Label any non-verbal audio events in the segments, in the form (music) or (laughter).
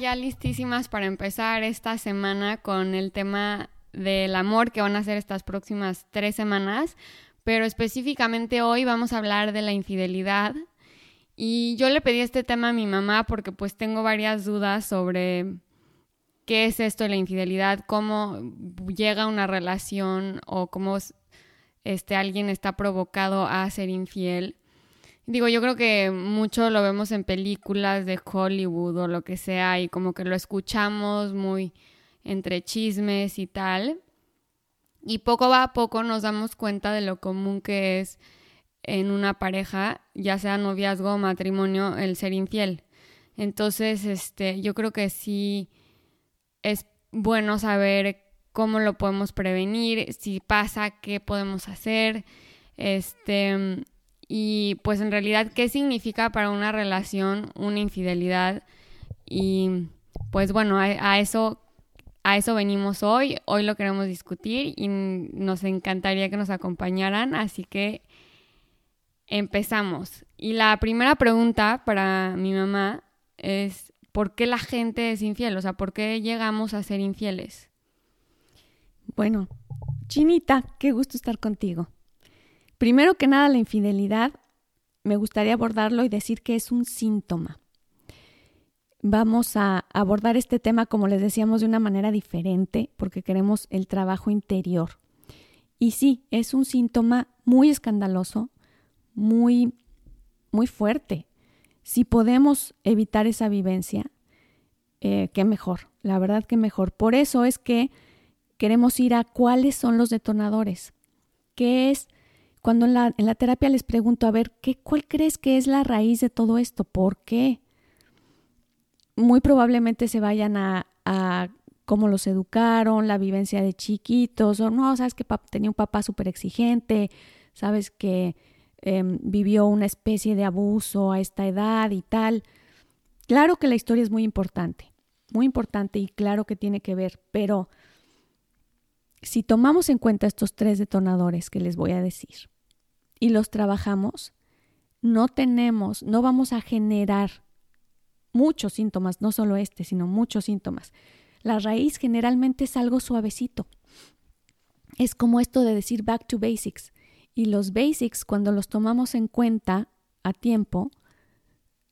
ya listísimas para empezar esta semana con el tema del amor que van a ser estas próximas tres semanas, pero específicamente hoy vamos a hablar de la infidelidad. Y yo le pedí este tema a mi mamá porque pues tengo varias dudas sobre qué es esto de la infidelidad, cómo llega una relación o cómo este, alguien está provocado a ser infiel. Digo, yo creo que mucho lo vemos en películas de Hollywood o lo que sea y como que lo escuchamos muy entre chismes y tal. Y poco a poco nos damos cuenta de lo común que es en una pareja, ya sea noviazgo o matrimonio, el ser infiel. Entonces, este, yo creo que sí es bueno saber cómo lo podemos prevenir, si pasa, qué podemos hacer, este, y pues en realidad qué significa para una relación una infidelidad. Y pues bueno, a, eso a eso venimos hoy, hoy lo queremos discutir y nos encantaría que nos acompañaran, así que empezamos. Y la primera pregunta para mi mamá es, ¿por qué la gente es infiel? O sea, ¿por qué llegamos a ser infieles? Bueno, Chinita, qué gusto estar contigo. Primero que nada, la infidelidad, me gustaría abordarlo y decir que es un síntoma. Vamos a abordar este tema, como les decíamos, de una manera diferente, porque queremos el trabajo interior. Y sí, es un síntoma muy escandaloso, muy, muy fuerte. Si podemos evitar esa vivencia, eh, qué mejor, la verdad que mejor. Por eso es que queremos ir a cuáles son los detonadores, qué es cuando en la, terapia les pregunto, a ver, ¿qué, ¿cuál crees que es la raíz de todo esto? ¿Por qué? Muy probablemente se vayan a, a cómo los educaron, la vivencia de chiquitos, o no, sabes que tenía un papá súper exigente, sabes que em, vivió una especie de abuso a esta edad y tal. Claro que la historia es muy importante, muy importante y claro que tiene que ver, pero si tomamos en cuenta estos tres detonadores que les voy a decir, y los trabajamos, no tenemos, no vamos a generar muchos síntomas, no solo este, sino muchos síntomas. La raíz generalmente es algo suavecito. Es como esto de decir back to basics. Y los basics, cuando los tomamos en cuenta a tiempo,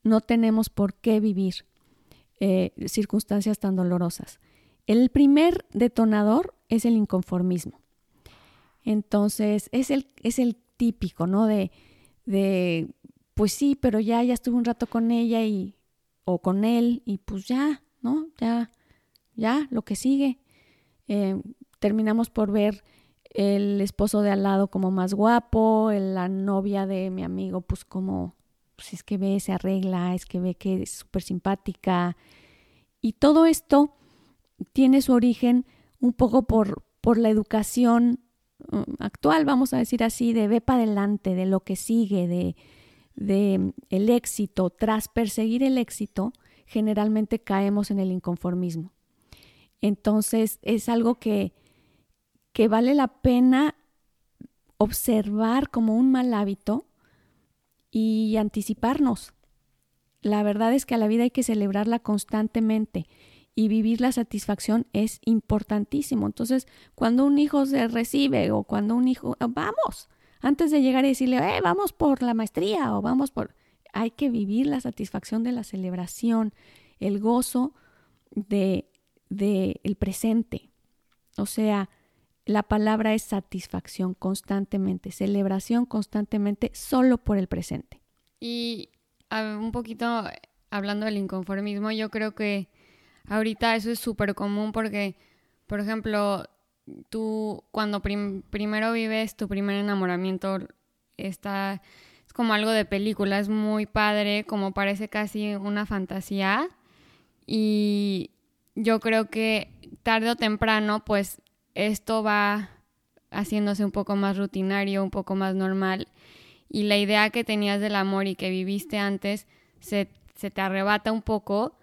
no tenemos por qué vivir eh, circunstancias tan dolorosas. El primer detonador es el inconformismo. Entonces, es el, es el típico, ¿no? De, de, pues sí, pero ya, ya estuve un rato con ella y, o con él y pues ya, ¿no? Ya, ya, lo que sigue. Eh, terminamos por ver el esposo de al lado como más guapo, la novia de mi amigo pues como, pues es que ve, se arregla, es que ve que es súper simpática. Y todo esto tiene su origen un poco por, por la educación actual, vamos a decir así, de ve para adelante, de lo que sigue, de, de mm, el éxito, tras perseguir el éxito, generalmente caemos en el inconformismo. Entonces es algo que, que vale la pena observar como un mal hábito y anticiparnos. La verdad es que a la vida hay que celebrarla constantemente y vivir la satisfacción es importantísimo. Entonces, cuando un hijo se recibe o cuando un hijo, ah, vamos, antes de llegar y decirle, eh, vamos por la maestría o vamos por, hay que vivir la satisfacción de la celebración, el gozo de, de el presente. O sea, la palabra es satisfacción constantemente, celebración constantemente solo por el presente. Y un poquito hablando del inconformismo, yo creo que Ahorita eso es súper común porque, por ejemplo, tú cuando primero vives tu primer enamoramiento, está, es como algo de película, es muy padre, como parece casi una fantasía. Y yo creo que tarde o temprano, pues esto va haciéndose un poco más rutinario, un poco más normal. Y la idea que tenías del amor y que viviste antes se, se te arrebata un poco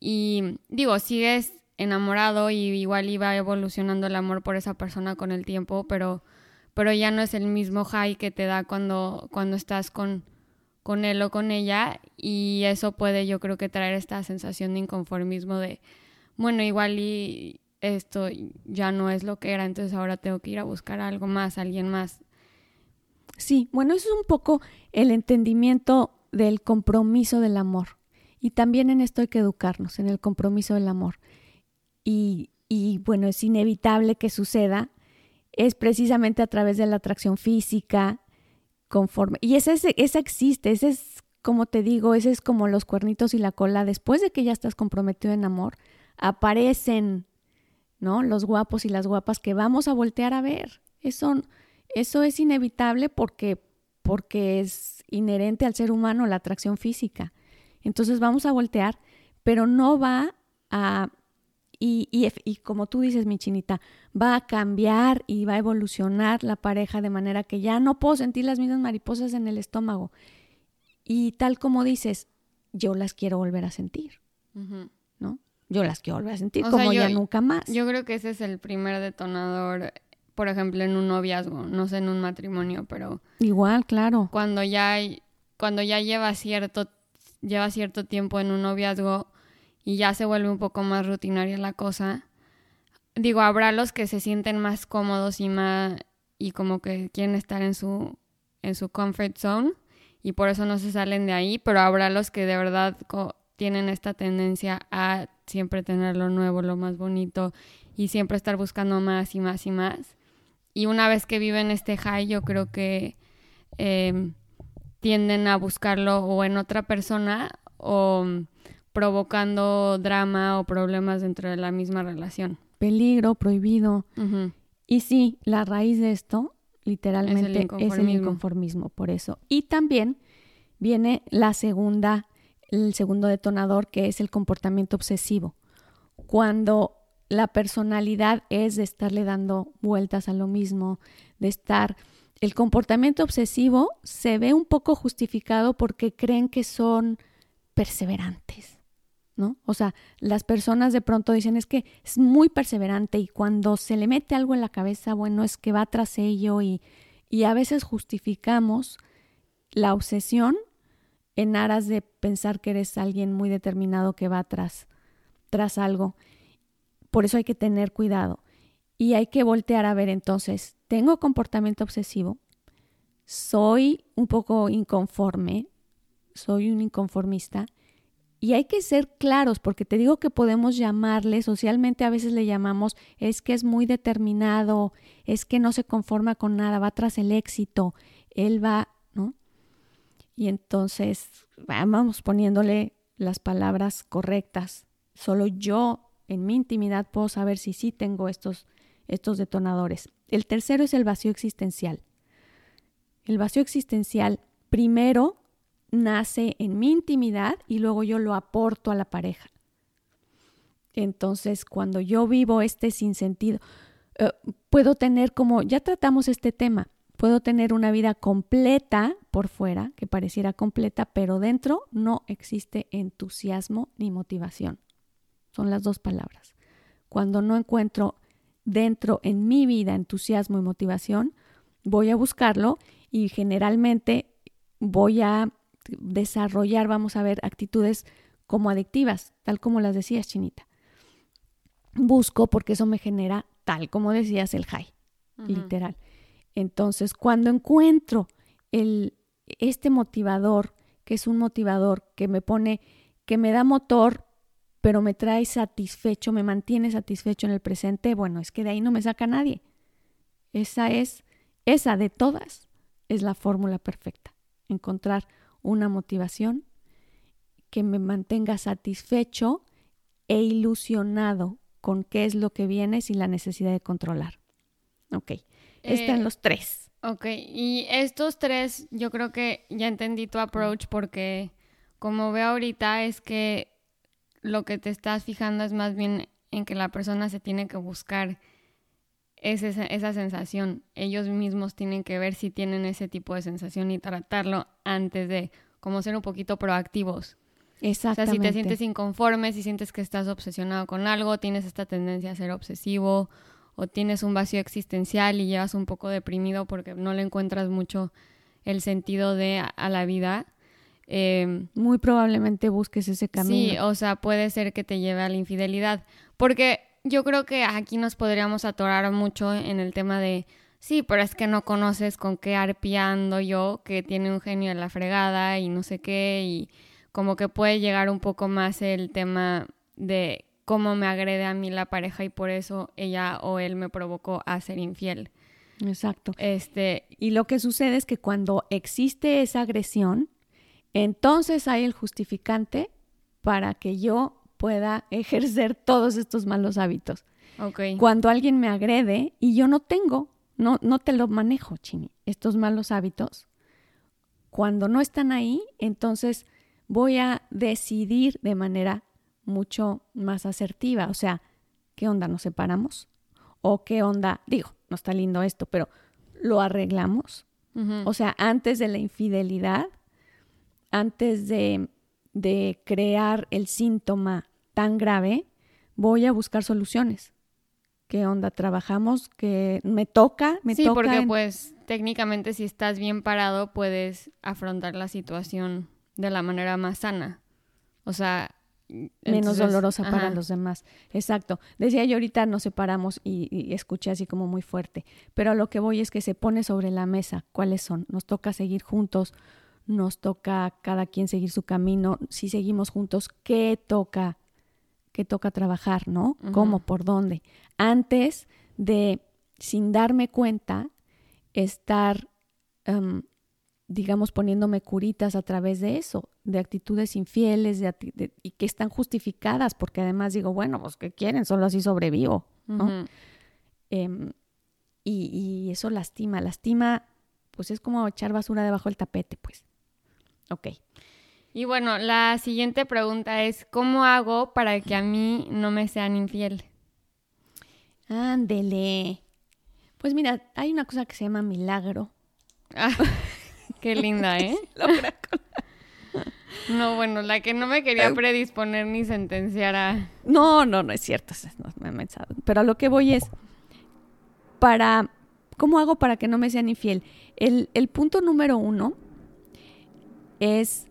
y digo, sigues enamorado y igual iba evolucionando el amor por esa persona con el tiempo, pero, pero ya no es el mismo high que te da cuando, cuando estás con, con él o con ella y eso puede yo creo que traer esta sensación de inconformismo de, bueno, igual y esto ya no es lo que era, entonces ahora tengo que ir a buscar algo más, alguien más. Sí, bueno, eso es un poco el entendimiento del compromiso del amor. Y también en esto hay que educarnos, en el compromiso del amor. Y, y bueno, es inevitable que suceda, es precisamente a través de la atracción física, conforme. Y ese, ese existe, ese es, como te digo, ese es como los cuernitos y la cola. Después de que ya estás comprometido en amor, aparecen, ¿no? Los guapos y las guapas que vamos a voltear a ver. Eso, eso es inevitable porque, porque es inherente al ser humano la atracción física. Entonces vamos a voltear, pero no va a y, y, y, como tú dices, mi chinita, va a cambiar y va a evolucionar la pareja de manera que ya no puedo sentir las mismas mariposas en el estómago. Y tal como dices, yo las quiero volver a sentir, ¿no? Yo las quiero volver a sentir como ya nunca más. Yo creo que ese es el primer detonador, por ejemplo, en un noviazgo, no sé, en un matrimonio, pero... Igual, claro. Cuando ya, cuando ya lleva cierto, lleva cierto tiempo en un noviazgo y ya se vuelve un poco más rutinaria la cosa. Digo, habrá los que se sienten más cómodos y más y como que quieren estar en su en su comfort zone y por eso no se salen de ahí, pero habrá los que de verdad tienen esta tendencia a siempre tener lo nuevo, lo más bonito y siempre estar buscando más y más y más. Y una vez que viven este high, yo creo que em, tienden a buscarlo o en otra persona o provocando drama o problemas dentro de la misma relación. Peligro, prohibido. Y sí, la raíz de esto literalmente es el, inconformismo, por eso. Y también viene la segunda, el segundo detonador que es el comportamiento obsesivo. Cuando la personalidad es de estarle dando vueltas a lo mismo, de estar... El comportamiento obsesivo se ve un poco justificado porque creen que son perseverantes ¿no? O sea, las personas de pronto dicen es que es muy perseverante y cuando se le mete algo en la cabeza, bueno, es que va tras ello y, y a veces justificamos la obsesión en aras de pensar que eres alguien muy determinado que va tras, tras algo. Por eso hay que tener cuidado y hay que voltear a ver entonces, tengo comportamiento obsesivo, soy un poco inconforme, soy un inconformista, y hay que ser claros, porque te digo que podemos llamarle, socialmente a veces le llamamos, es que es muy determinado, es que no se conforma con nada, va tras el éxito, él va, ¿no? Y entonces vamos poniéndole las palabras correctas. Solo yo en mi intimidad puedo saber si sí tengo estos, estos detonadores. El tercero es el vacío existencial. El vacío existencial, primero, nace en mi intimidad y luego yo lo aporto a la pareja. Entonces, cuando yo vivo este sinsentido, eh, puedo tener como, ya tratamos este tema, puedo tener una vida completa por fuera, que pareciera completa, pero dentro no existe entusiasmo ni motivación. Son las dos palabras. Cuando no encuentro dentro en mi vida entusiasmo y motivación, voy a buscarlo y generalmente voy a desarrollar, vamos a ver, actitudes como adictivas, tal como las decías, Chinita. Busco porque eso me genera, tal como decías, el high, literal. Entonces, cuando encuentro el, este motivador, que es un motivador que me pone, que me da motor, pero me trae satisfecho, me mantiene satisfecho en el presente, bueno, es que de ahí no me saca nadie. Esa es, esa de todas, es la fórmula perfecta. Encontrar una motivación que me mantenga satisfecho e ilusionado con qué es lo que viene sin la necesidad de controlar. Ok, están eh, los tres. Ok, y estos tres, yo creo que ya entendí tu approach porque como veo ahorita es que lo que te estás fijando es más bien en que la persona se tiene que buscar esa, esa sensación. Ellos mismos tienen que ver si tienen ese tipo de sensación y tratarlo antes de como ser un poquito proactivos. Exactamente. O sea, si te sientes inconforme, si sientes que estás obsesionado con algo, tienes esta tendencia a ser obsesivo o tienes un vacío existencial y llevas un poco deprimido porque no le encuentras mucho el sentido de a, la vida, em, muy probablemente busques ese camino. Sí, o sea, puede ser que te lleve a la infidelidad. Porque yo creo que aquí nos podríamos atorar mucho en el tema de, sí, pero es que no conoces con qué arpiando yo, que tiene un genio de la fregada y no sé qué, y como que puede llegar un poco más el tema de cómo me agrede a mí la pareja y por eso ella o él me provocó a ser infiel. Exacto. Este, y lo que sucede es que cuando existe esa agresión, entonces hay el justificante para que yo pueda (laughs) ejercer todos estos malos hábitos. Okay. Cuando alguien me agrede y yo no tengo, no, no te lo manejo, Chini, estos malos hábitos, cuando no están ahí, entonces voy a decidir de manera mucho más asertiva. O sea, ¿qué onda? ¿Nos separamos? ¿O qué onda? Digo, no está lindo esto, pero lo arreglamos. O sea, antes de la infidelidad, antes de, de crear el síntoma tan grave, voy a buscar soluciones. ¿Qué onda? ¿Trabajamos? ¿Que me toca? ¿Me sí, porque pues técnicamente si estás bien parado puedes afrontar la situación de la manera más sana. O sea, menos dolorosa para los demás. Exacto. Decía yo ahorita nos separamos y, escuché así como muy fuerte, pero lo que voy es que se pone sobre la mesa cuáles son. Nos toca seguir juntos, nos toca cada quien seguir su camino. Si seguimos juntos, ¿qué toca? ¿Qué toca trabajar, no? ¿Cómo? ¿Por dónde? Antes de, sin darme cuenta, estar em, digamos, poniéndome curitas a través de eso, de actitudes infieles de, y que están justificadas, porque además digo, bueno, pues ¿qué quieren? Solo así sobrevivo, ¿no? Em, y, eso lastima, lastima, pues es como echar basura debajo del tapete, pues. Ok. Y bueno, la siguiente pregunta es, ¿cómo hago para que a mí no me sean infiel? Ándele. Pues mira, hay una cosa que se llama milagro. Ah. (laughs) Qué linda, ¿eh? (laughs) (laughs) No, bueno, la que no me quería predisponer ni sentenciar a... No, no, no es cierto. No, me Pero a lo que voy es, para... ¿Cómo hago para que no me sean infiel? El, el punto número uno es...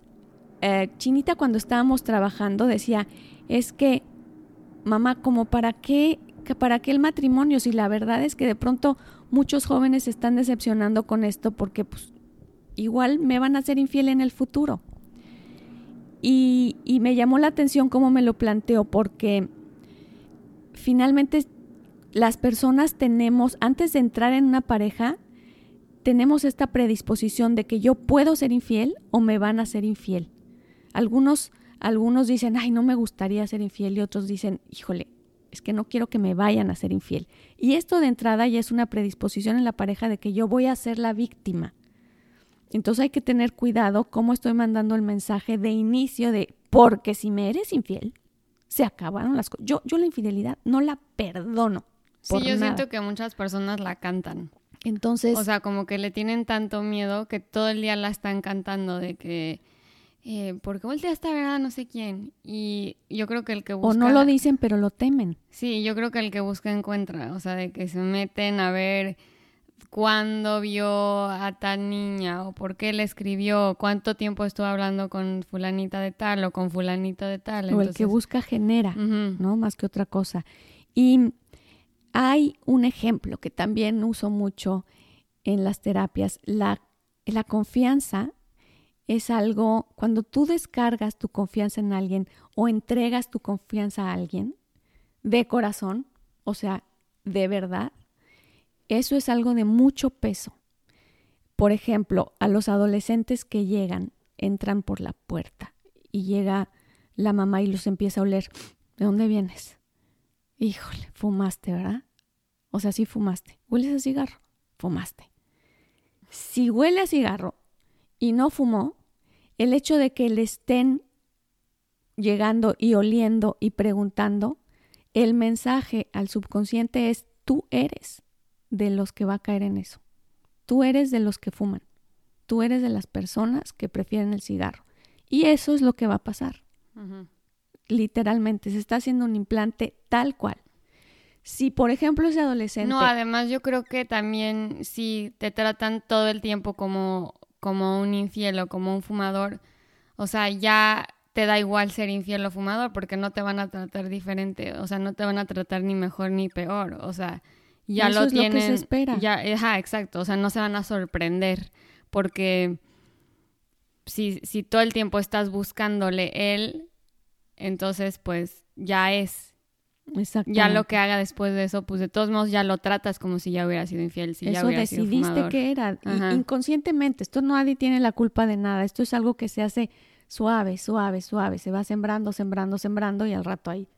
Eh, Chinita cuando estábamos trabajando decía, es que, mamá, como para qué, para qué el matrimonio, si la verdad es que de pronto muchos jóvenes se están decepcionando con esto porque pues igual me van a ser infiel en el futuro. Y, me llamó la atención cómo me lo planteo, porque finalmente las personas tenemos, antes de entrar en una pareja, tenemos esta predisposición de que yo puedo ser infiel o me van a ser infiel. Algunos, algunos dicen, ay, no me gustaría ser infiel y otros dicen, híjole, es que no quiero que me vayan a ser infiel. Y esto de entrada ya es una predisposición en la pareja de que yo voy a ser la víctima. Entonces hay que tener cuidado cómo estoy mandando el mensaje de inicio de, porque si me eres infiel, se acabaron las cosas. Yo, yo la infidelidad no la perdono. sí, yo siento que muchas personas la cantan. Entonces... O sea, como que le tienen tanto miedo que todo el día la están cantando de que... Eh, ¿Por qué volteaste a ver a no sé quién? Y yo creo que el que busca... O no lo dicen, pero lo temen. Sí, yo creo que el que busca encuentra. O sea, de que se meten a ver cuándo vio a tal niña o por qué le escribió, cuánto tiempo estuvo hablando con fulanita de tal o con fulanita de tal. O el que busca genera, ¿no? Más que otra cosa. Y hay un ejemplo que también uso mucho en las terapias. La, confianza es algo, cuando tú descargas tu confianza en alguien o entregas tu confianza a alguien de corazón, o sea, de verdad, eso es algo de mucho peso. Por ejemplo, a los adolescentes que llegan, entran por la puerta y llega la mamá y los empieza a oler. ¿De dónde vienes? Híjole, fumaste, ¿verdad? O sea, sí fumaste. ¿Hueles a cigarro? Fumaste. Si huele a cigarro y no fumó, el hecho de que le estén llegando y oliendo y preguntando, el mensaje al subconsciente es tú eres de los que va a caer en eso. Tú eres de los que fuman. Tú eres de las personas que prefieren el cigarro. Y eso es lo que va a pasar. Literalmente, se está haciendo un implante tal cual. Si, por ejemplo, ese adolescente... No, además yo creo que también si te tratan todo el tiempo como, como un infiel o como un fumador, O sea, ya te da igual ser infiel o fumador porque no te van a tratar diferente, o sea, no te van a tratar ni mejor ni peor, o sea, ya lo tienen. Lo que se espera. Ya, ajá, exacto, o sea, no se van a sorprender porque si, si todo el tiempo estás buscándole él, entonces pues ya es. Ya lo que haga después de eso, pues de todos modos ya lo tratas como si ya hubiera sido infiel, si ya hubiera decidiste sido que era, inconscientemente, esto nadie tiene la culpa de nada, esto es algo que se hace suave, suave, suave, se va sembrando, sembrando, sembrando y al rato ahí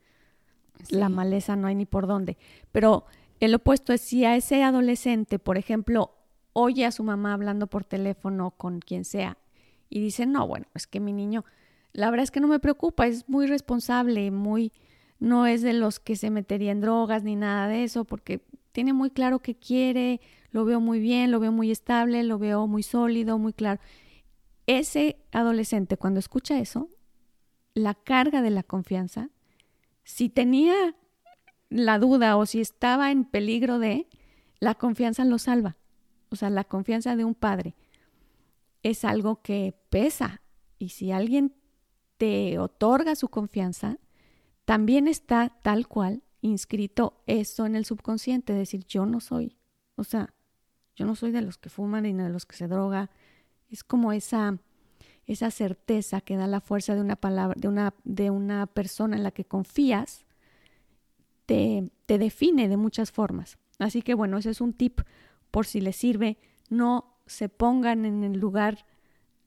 la maleza no hay ni por dónde. Pero el opuesto es si a ese adolescente, por ejemplo, oye a su mamá hablando por teléfono con quien sea y dice, no, bueno, es que mi niño, la verdad es que no me preocupa, es muy responsable, muy, no es de los que se metería en drogas ni nada de eso, porque tiene muy claro que quiere, lo veo muy bien, lo veo muy estable, lo veo muy sólido, muy claro ese adolescente cuando escucha eso, la carga de la confianza, si tenía la duda o si estaba en peligro de, la confianza lo salva. O sea, la confianza de un padre es algo que pesa. Y si alguien te otorga su confianza, también está tal cual inscrito eso en el subconsciente, decir, yo no soy. O sea, yo no soy de los que fuman ni de los que se droga, es como esa, esa certeza que da la fuerza de una palabra, de una, de una persona en la que confías, te, te define de muchas formas. Así que bueno, ese es un tip por si les sirve. No se pongan en el lugar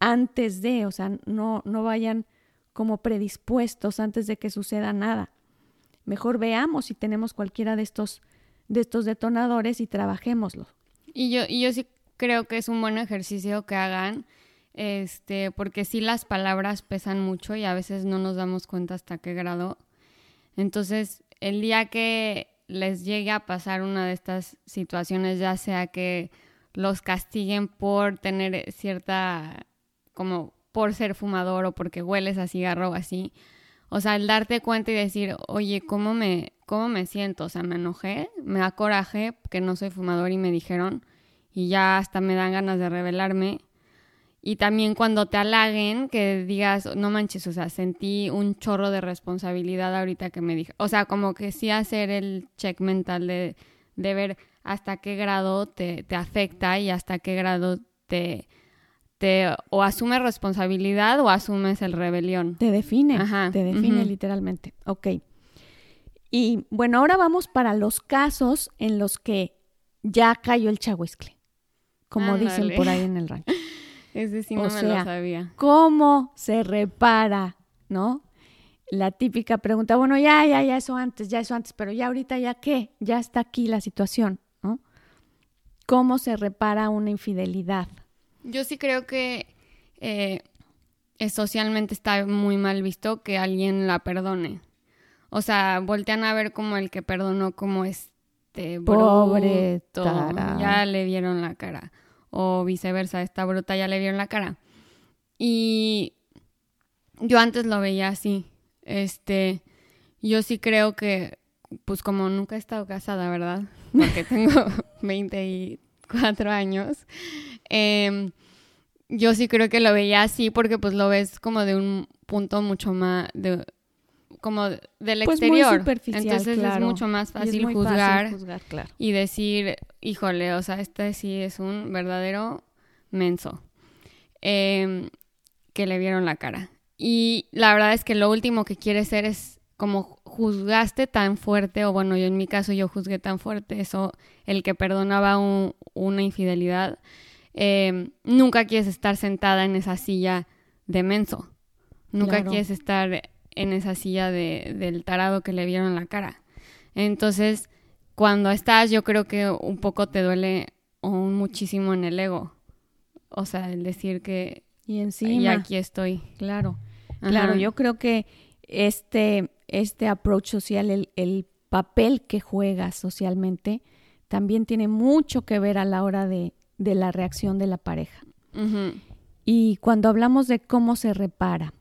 antes de, o sea, no, no vayan como predispuestos antes de que suceda nada. Mejor veamos si tenemos cualquiera de estos, de estos detonadores y trabajémoslo. Y yo, y yo sí creo que es un buen ejercicio que hagan, este, porque sí las palabras pesan mucho y a veces no nos damos cuenta hasta qué grado. Entonces, el día que les llegue a pasar una de estas situaciones, ya sea que los castiguen por tener cierta, como por ser fumador o porque hueles a cigarro o así, o sea, el darte cuenta y decir, oye, ¿cómo me, cómo me siento? O sea, me enojé, me da coraje que no soy fumador y me dijeron, y ya hasta me dan ganas de rebelarme. Y también cuando te halaguen, que digas, no manches, o sea, sentí un chorro de responsabilidad ahorita que me dije. O sea, como que sí hacer el check mental de, de ver hasta qué grado te, te, afecta y hasta qué grado te, te o asumes responsabilidad o asumes el rebelión. Te define, te define literalmente. Ok. Y bueno, ahora vamos para los casos en los que ya cayó el chahuiscle como dicen por ahí en el rancho. (laughs) Ese sí no me lo sabía. ¿Cómo se repara, no? La típica pregunta, bueno, ya, ya, ya, eso antes, ya, eso antes, pero ya ahorita, ya qué, ya está aquí la situación, ¿no? ¿Cómo se repara una infidelidad? Yo sí creo que eh, socialmente está muy mal visto que alguien la perdone. O sea, voltean a ver como el que perdonó como este Pobre ya le vieron la cara o viceversa, esta bruta ya le vieron la cara. Y yo antes lo veía así. Este, yo sí creo que, pues como nunca he estado casada, ¿verdad? (laughs) Porque tengo (laughs) 24 años. Em, yo sí creo que lo veía así porque pues lo ves como de un punto mucho más, de, como del pues exterior. Entonces es mucho más fácil juzgar, y decir, híjole, o sea, este sí es un verdadero menso. Em, que le vieron la cara. Y la verdad es que lo último que quiere ser es como juzgaste tan fuerte, o bueno, yo en mi caso yo juzgué tan fuerte eso, el que perdonaba una infidelidad, em, nunca quieres estar sentada en esa silla de menso. Nunca quieres estar en esa silla de, del tarado que le vieron la cara. Entonces, cuando estás, yo creo que un poco te duele muchísimo en el ego. O sea, el decir que y encima aquí estoy. Claro. Claro, yo creo que este, este approach social, el, el, papel que juega socialmente, también tiene mucho que ver a la hora de, de la reacción de la pareja. Y cuando hablamos de cómo se repara,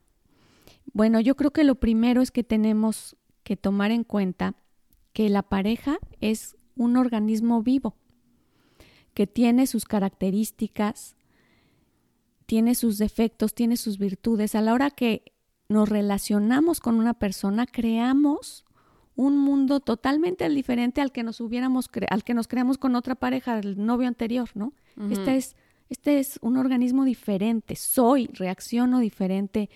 bueno, yo creo que lo primero es que tenemos que tomar en cuenta que la pareja es un organismo vivo, que tiene sus características, tiene sus defectos, tiene sus virtudes. A la hora que nos relacionamos con una persona, creamos un mundo totalmente diferente al que nos hubiéramos al que nos creamos con otra pareja, el novio anterior, ¿no? Este es este es un organismo diferente, soy, reacciono diferente,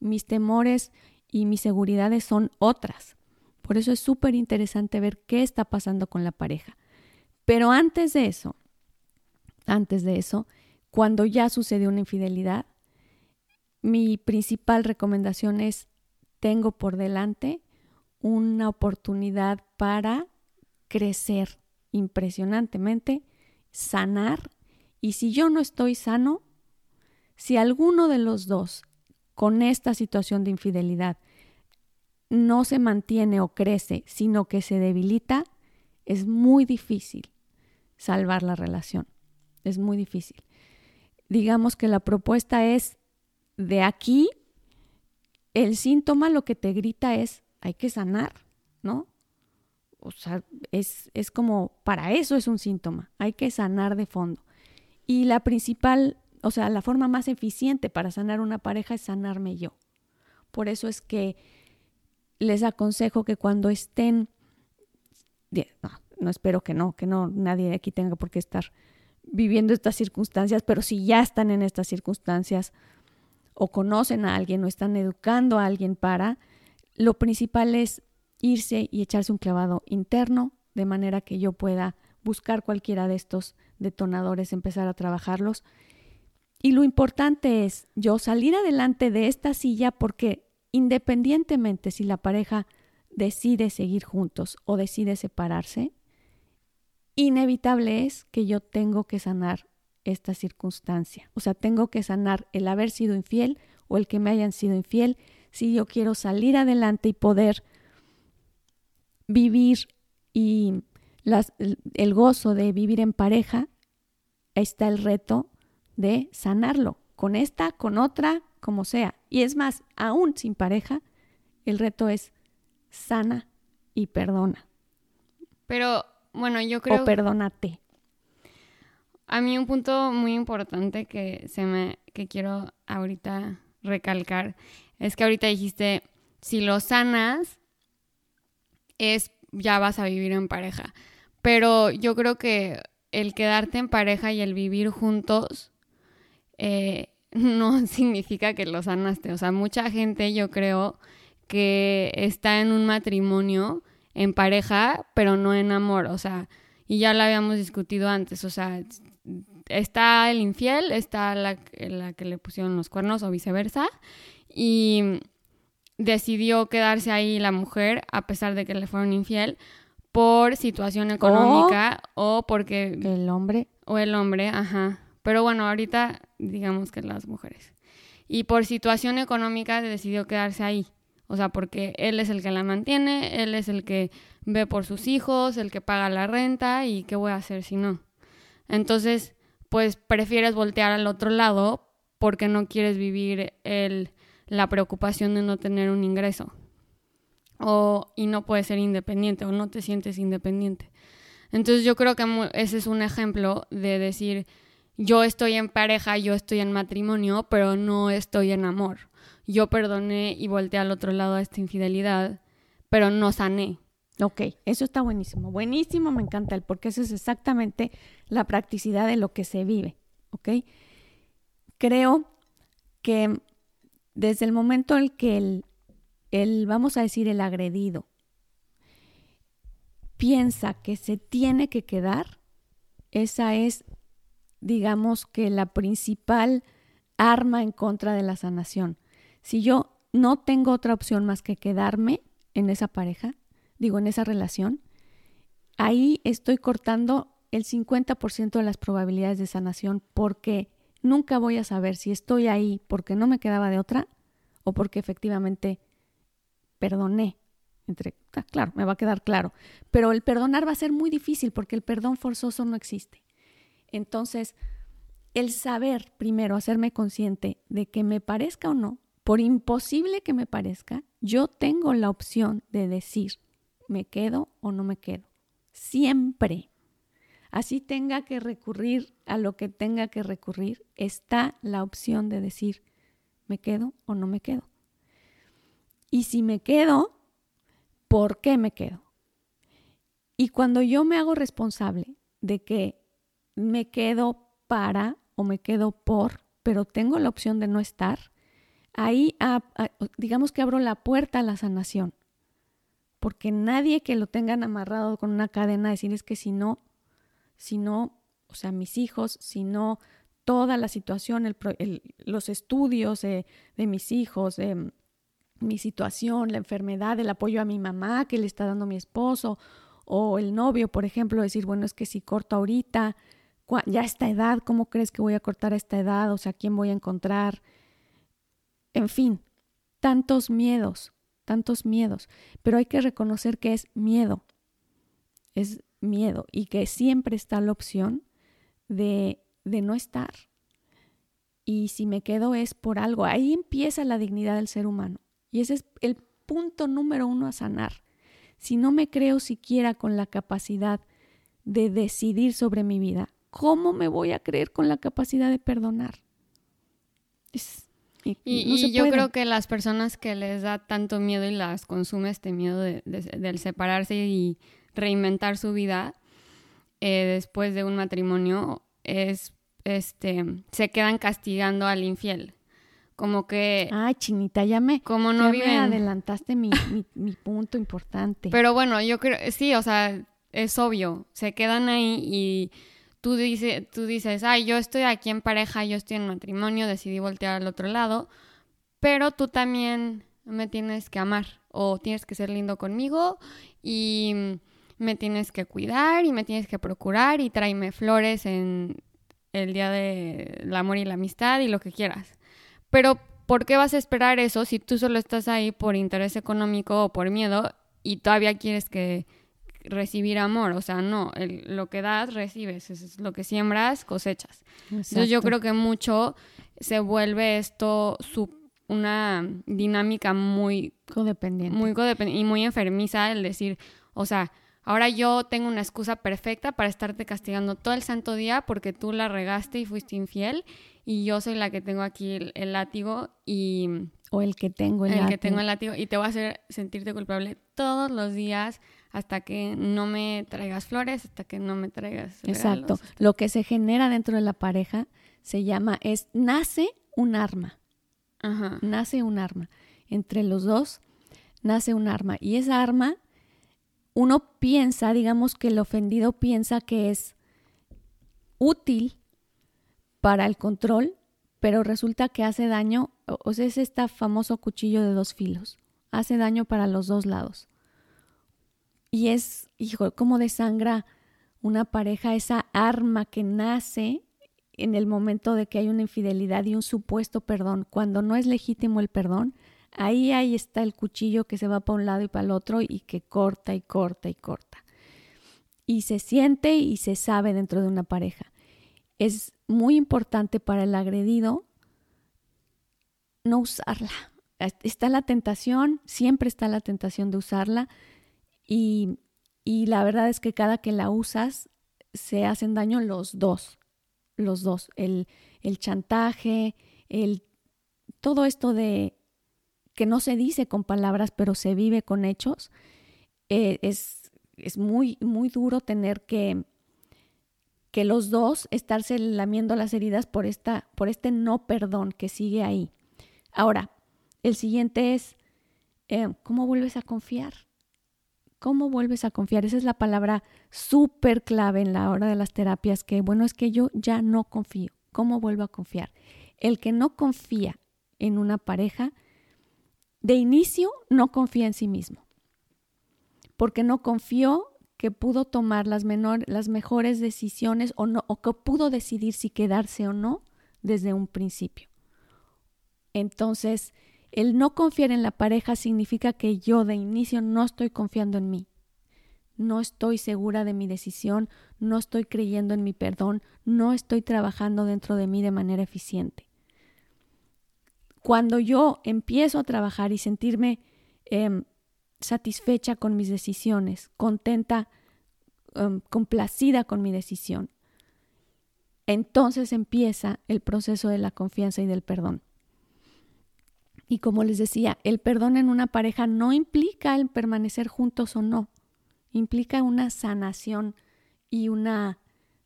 mis temores y mis seguridades son otras. Por eso es súper interesante ver qué está pasando con la pareja. Pero antes de eso, antes de eso, cuando ya sucedió una infidelidad, mi principal recomendación es, tengo por delante una oportunidad para crecer impresionantemente, sanar, y si yo no estoy sano, si alguno de los dos con esta situación de infidelidad no se mantiene o crece, sino que se debilita, es muy difícil salvar la relación. Es muy difícil. Digamos que la propuesta es de aquí, el síntoma lo que te grita es hay que sanar, ¿no? O sea, es, es como, para eso es un síntoma, hay que sanar de fondo. Y la principal, o sea, la forma más eficiente para sanar una pareja es sanarme yo. Por eso es que les aconsejo que cuando estén, no, no espero que no, que no, nadie de aquí tenga por qué estar viviendo estas circunstancias, pero si ya están en estas circunstancias o conocen a alguien o están educando a alguien para, lo principal es irse y echarse un clavado interno de manera que yo pueda buscar cualquiera de estos detonadores, empezar a trabajarlos. Y lo importante es yo salir adelante de esta silla porque independientemente si la pareja decide seguir juntos o decide separarse, inevitable es que yo tengo que sanar esta circunstancia. O sea, tengo que sanar el haber sido infiel o el que me hayan sido infiel si yo quiero salir adelante y poder vivir y el gozo de vivir en pareja, está el reto de sanarlo, con esta, con otra, como sea. Y es más, aún sin pareja, el reto es sana y perdona. Pero bueno, yo creo... O perdónate. A mí un punto muy importante que, se me, que quiero ahorita recalcar es que ahorita dijiste, si lo sanas, es ya vas a vivir en pareja. Pero yo creo que el quedarte en pareja y el vivir juntos eh, (laughs) no significa que lo sanaste. O sea, mucha gente yo creo que está en un matrimonio en pareja, pero no en amor. O sea, y ya lo habíamos discutido antes. O sea, está el infiel, está la, la que le pusieron los cuernos o viceversa. Y decidió quedarse ahí la mujer a pesar de que le fueron infiel por situación económica o, porque... El hombre. O el hombre, ajá. Pero bueno, ahorita digamos que las mujeres. Y por situación económica decidió quedarse ahí. O sea, porque él es el que la mantiene, él es el que ve por sus hijos, el que paga la renta y qué voy a hacer si no. Entonces, pues prefieres voltear al otro lado porque no quieres vivir el, la preocupación de no tener un ingreso o, y no puedes ser independiente o no te sientes independiente. Entonces yo creo que ese es un ejemplo de decir, yo estoy en pareja, yo estoy en matrimonio, pero no estoy en amor. Yo perdoné y volteé al otro lado a esta infidelidad, pero no sané. Ok, eso está buenísimo. Buenísimo, me encanta el porque eso es exactamente la practicidad de lo que se vive. Ok. Creo que desde el momento en que el el, vamos a decir, el agredido, piensa que se tiene que quedar, esa es, digamos que la principal arma en contra de la sanación. Si yo no tengo otra opción más que quedarme en esa pareja, digo, en esa relación, ahí estoy cortando el 50% de las probabilidades de sanación porque nunca voy a saber si estoy ahí porque no me quedaba de otra o porque efectivamente perdoné. Entre, ah, claro, me va a quedar claro. Pero el perdonar va a ser muy difícil porque el perdón forzoso no existe. Entonces, el saber primero, hacerme consciente de que me parezca o no, por imposible que me parezca, yo tengo la opción de decir, me quedo o no me quedo. Siempre. así tenga que recurrir a lo que tenga que recurrir, está la opción de decir, ¿me quedo o no me quedo? Y si me quedo, ¿por qué me quedo? Y cuando yo me hago responsable de que me quedo para o me quedo por, pero tengo la opción de no estar, ahí digamos que abro la puerta a la sanación. Porque nadie que lo tengan amarrado con una cadena decir es que si no, si no, o sea, mis hijos, si no, toda la situación, los estudios de mis hijos, mi situación, la enfermedad, el apoyo a mi mamá que le está dando mi esposo, o el novio, por ejemplo, decir, bueno, es que si corto ahorita, ya a esta edad, ¿cómo crees que voy a cortar a esta edad? O sea, ¿quién voy a encontrar? En fin, tantos miedos, tantos miedos, pero hay que reconocer que es miedo, es miedo y que siempre está la opción de, de no estar. Y si me quedo es por algo, ahí empieza la dignidad del ser humano. Y ese es el punto número uno a sanar. Si no me creo siquiera con la capacidad de decidir sobre mi vida, ¿cómo me voy a creer con la capacidad de perdonar? Y, yo creo que las personas que les da tanto miedo y las consume este miedo de, del separarse y reinventar su vida eh, después de un matrimonio es este se quedan castigando al infiel. Como que ay chinita ya me como no viven. adelantaste mi, mi, mi punto importante. Pero bueno yo creo sí o sea es obvio se quedan ahí y tú, dice, tú dices, ay, yo estoy aquí en pareja, yo estoy en matrimonio, decidí voltear al otro lado, pero tú también me tienes que amar o tienes que ser lindo conmigo y me tienes que cuidar y me tienes que procurar y tráeme flores en el día del amor y la amistad y lo que quieras. Pero ¿por qué vas a esperar eso si tú solo estás ahí por interés económico o por miedo y todavía quieres que recibir amor, o sea, no, lo que das, recibes, es lo que siembras, cosechas. Entonces yo creo que mucho se vuelve esto una dinámica muy codependiente. Muy codependiente y muy enfermiza el decir, o sea, ahora yo tengo una excusa perfecta para estarte castigando todo el santo día porque tú la regaste y fuiste infiel y yo soy la que tengo aquí el, látigo y... O el que tengo el, el látigo. que tengo el látigo y te voy a hacer sentirte culpable todos los días hasta que no me traigas flores, hasta que no me traigas. Exacto. Lo que se genera dentro de la pareja se llama, es, nace un arma. Ajá. Nace un arma. Entre los dos nace un arma. Y esa arma, uno piensa, digamos que el ofendido piensa que es útil para el control, pero resulta que hace daño, o sea, es este famoso cuchillo de dos filos, hace daño para los dos lados. Y es, hijo, como desangra una pareja esa arma que nace en el momento de que hay una infidelidad y un supuesto perdón. Cuando no es legítimo el perdón, ahí, ahí está el cuchillo que se va para un lado y para el otro y que corta y corta y corta. Y se siente y se sabe dentro de una pareja. Es muy importante para el agredido no usarla. Está la tentación, siempre está la tentación de usarla, y, la verdad es que cada que la usas se hacen daño los dos, los dos, el, chantaje, el, todo esto de que no se dice con palabras, pero se vive con hechos, eh, es, es, muy, muy duro tener que, que los dos estarse lamiendo las heridas por, esta, por este no perdón que sigue ahí. Ahora, el siguiente es, eh, ¿cómo vuelves a confiar? ¿Cómo vuelves a confiar? Esa es la palabra súper clave en la hora de las terapias, que bueno, es que yo ya no confío. ¿Cómo vuelvo a confiar? El que no confía en una pareja, de inicio no confía en sí mismo, porque no confió que pudo tomar las, las mejores decisiones o, no, o que pudo decidir si quedarse o no desde un principio. Entonces, el no confiar en la pareja significa que yo de inicio no estoy confiando en mí. No estoy segura de mi decisión, no estoy creyendo en mi perdón, no estoy trabajando dentro de mí de manera eficiente. Cuando yo empiezo a trabajar y sentirme em, satisfecha con mis decisiones, contenta um, complacida con mi decisión. Entonces empieza el proceso de la confianza y del perdón. Y como les decía, el perdón en una pareja no implica el permanecer juntos o no, implica una sanación y una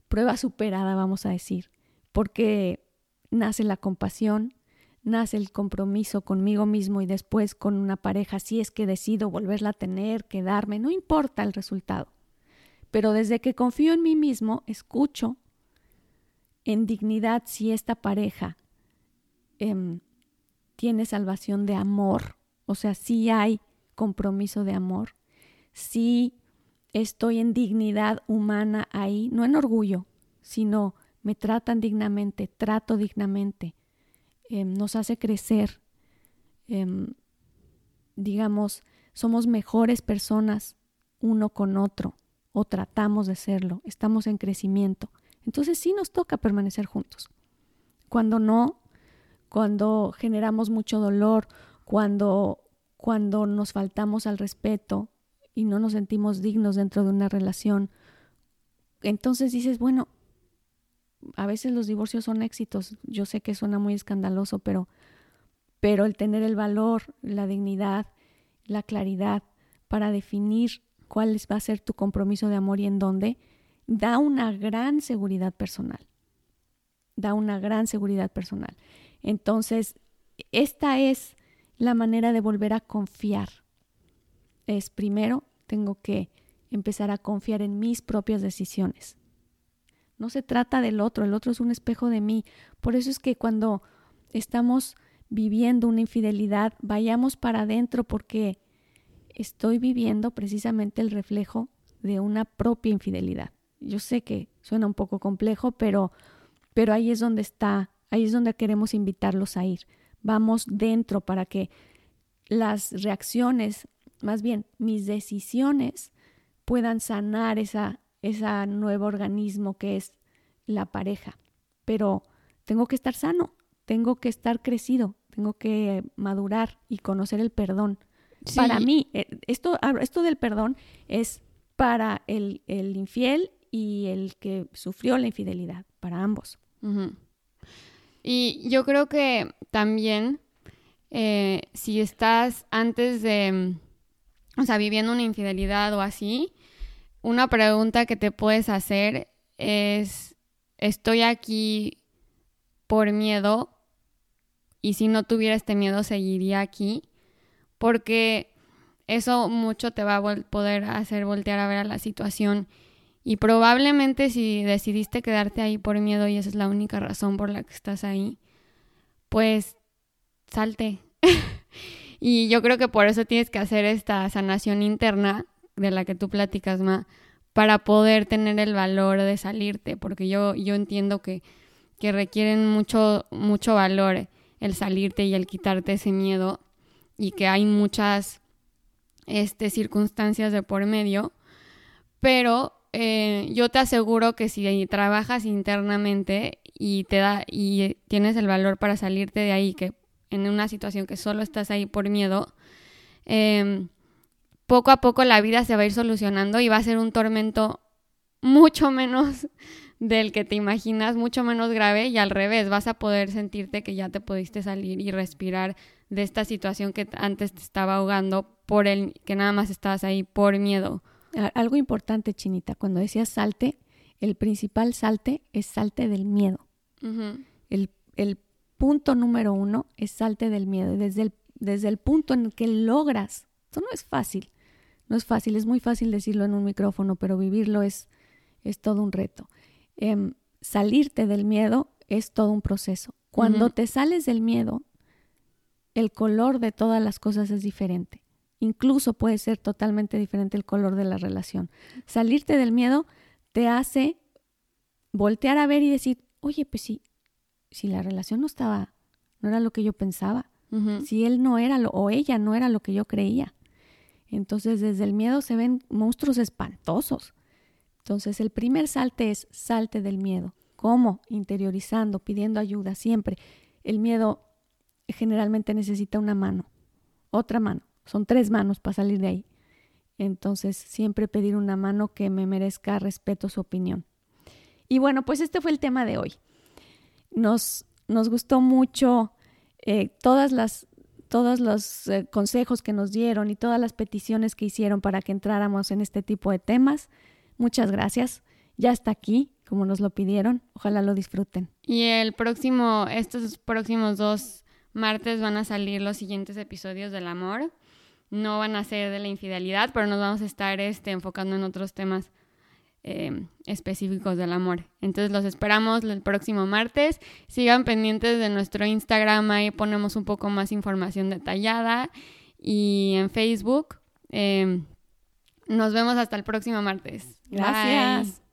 prueba superada, vamos a decir, porque nace la compasión, nace el compromiso conmigo mismo y después con una pareja, si es que decido volverla a tener, quedarme, no importa el resultado. Pero desde que confío en mí mismo, escucho en dignidad si esta pareja em, tiene salvación de amor, o sea, si hay compromiso de amor, si estoy en dignidad humana ahí, no en orgullo, sino me tratan dignamente, trato dignamente, Em, nos hace crecer, em, digamos, somos mejores personas uno con otro o tratamos de serlo, estamos en crecimiento. Entonces sí nos toca permanecer juntos. Cuando no, cuando generamos mucho dolor, cuando, cuando nos faltamos al respeto y no nos sentimos dignos dentro de una relación, entonces dices, bueno, a veces los divorcios son éxitos. Yo sé que suena muy escandaloso, pero, pero el tener el valor, la dignidad, la claridad para definir cuál va a ser tu compromiso de amor y en dónde, da una gran seguridad personal. Da una gran seguridad personal. Entonces, esta es la manera de volver a confiar. Es primero, tengo que empezar a confiar en mis propias decisiones. No se trata del otro, el otro es un espejo de mí. Por eso es que cuando estamos viviendo una infidelidad, vayamos para adentro porque estoy viviendo precisamente el reflejo de una propia infidelidad. Yo sé que suena un poco complejo, pero, pero ahí es donde está, ahí es donde queremos invitarlos a ir. Vamos dentro para que las reacciones, más bien mis decisiones, puedan sanar esa ese nuevo organismo que es la pareja. Pero tengo que estar sano, tengo que estar crecido, tengo que madurar y conocer el perdón. Para mí, eh, esto, esto del perdón es para el, infiel y el que sufrió la infidelidad, para ambos. Y yo creo que también eh, si estás antes de, o sea, viviendo una infidelidad o así, una pregunta que te puedes hacer es, ¿estoy aquí por miedo? Y si no tuviera este miedo, seguiría aquí. Porque eso mucho te va a poder hacer voltear a ver a la situación. Y probablemente si decidiste quedarte ahí por miedo y esa es la única razón por la que estás ahí, pues salte. (laughs) y yo creo que por eso tienes que hacer esta sanación interna de la que tú platicas, Ma, para poder tener el valor de salirte, porque yo, yo entiendo que, que requieren mucho, mucho valor el salirte y el quitarte ese miedo y que hay muchas este, circunstancias de por medio, pero eh, yo te aseguro que si trabajas internamente y te da y tienes el valor para salirte de ahí, que en una situación que solo estás ahí por miedo, eh, poco a poco la vida se va a ir solucionando y va a ser un tormento mucho menos (laughs) del que te imaginas, mucho menos grave y al revés, vas a poder sentirte que ya te pudiste salir y respirar de esta situación que antes te estaba ahogando por el que nada más estabas ahí por miedo. Algo importante, Chinita, cuando decías salte, el principal salte es salte del miedo. el, el, punto número uno es salte del miedo. Desde el, desde el punto en el que logras, esto no es fácil, no es fácil, es muy fácil decirlo en un micrófono, pero vivirlo es, es todo un reto. Em, salirte del miedo es todo un proceso. Cuando te sales del miedo, el color de todas las cosas es diferente. Incluso puede ser totalmente diferente el color de la relación. Salirte del miedo te hace voltear a ver y decir, oye, pues sí, si la relación no estaba, no era lo que yo pensaba, si él no era lo, o ella no era lo que yo creía. Entonces, desde el miedo se ven monstruos espantosos. Entonces, el primer salte es salte del miedo. ¿Cómo? Interiorizando, pidiendo ayuda siempre. El miedo generalmente necesita una mano, otra mano. Son tres manos para salir de ahí. Entonces, siempre pedir una mano que me merezca respeto su opinión. Y bueno, pues este fue el tema de hoy. Nos, nos gustó mucho eh, todas las, todos los eh, consejos que nos dieron y todas las peticiones que hicieron para que entráramos en este tipo de temas. Muchas gracias. Ya está aquí, como nos lo pidieron. Ojalá lo disfruten. Y el próximo, estos próximos dos martes van a salir los siguientes episodios del amor. No van a ser de la infidelidad, pero nos vamos a estar este, enfocando en otros temas eh, específicos del amor. Entonces los esperamos el próximo martes. Sigan pendientes de nuestro Instagram, ahí ponemos un poco más información detallada. Y en Facebook. Eh, nos vemos hasta el próximo martes. Gracias.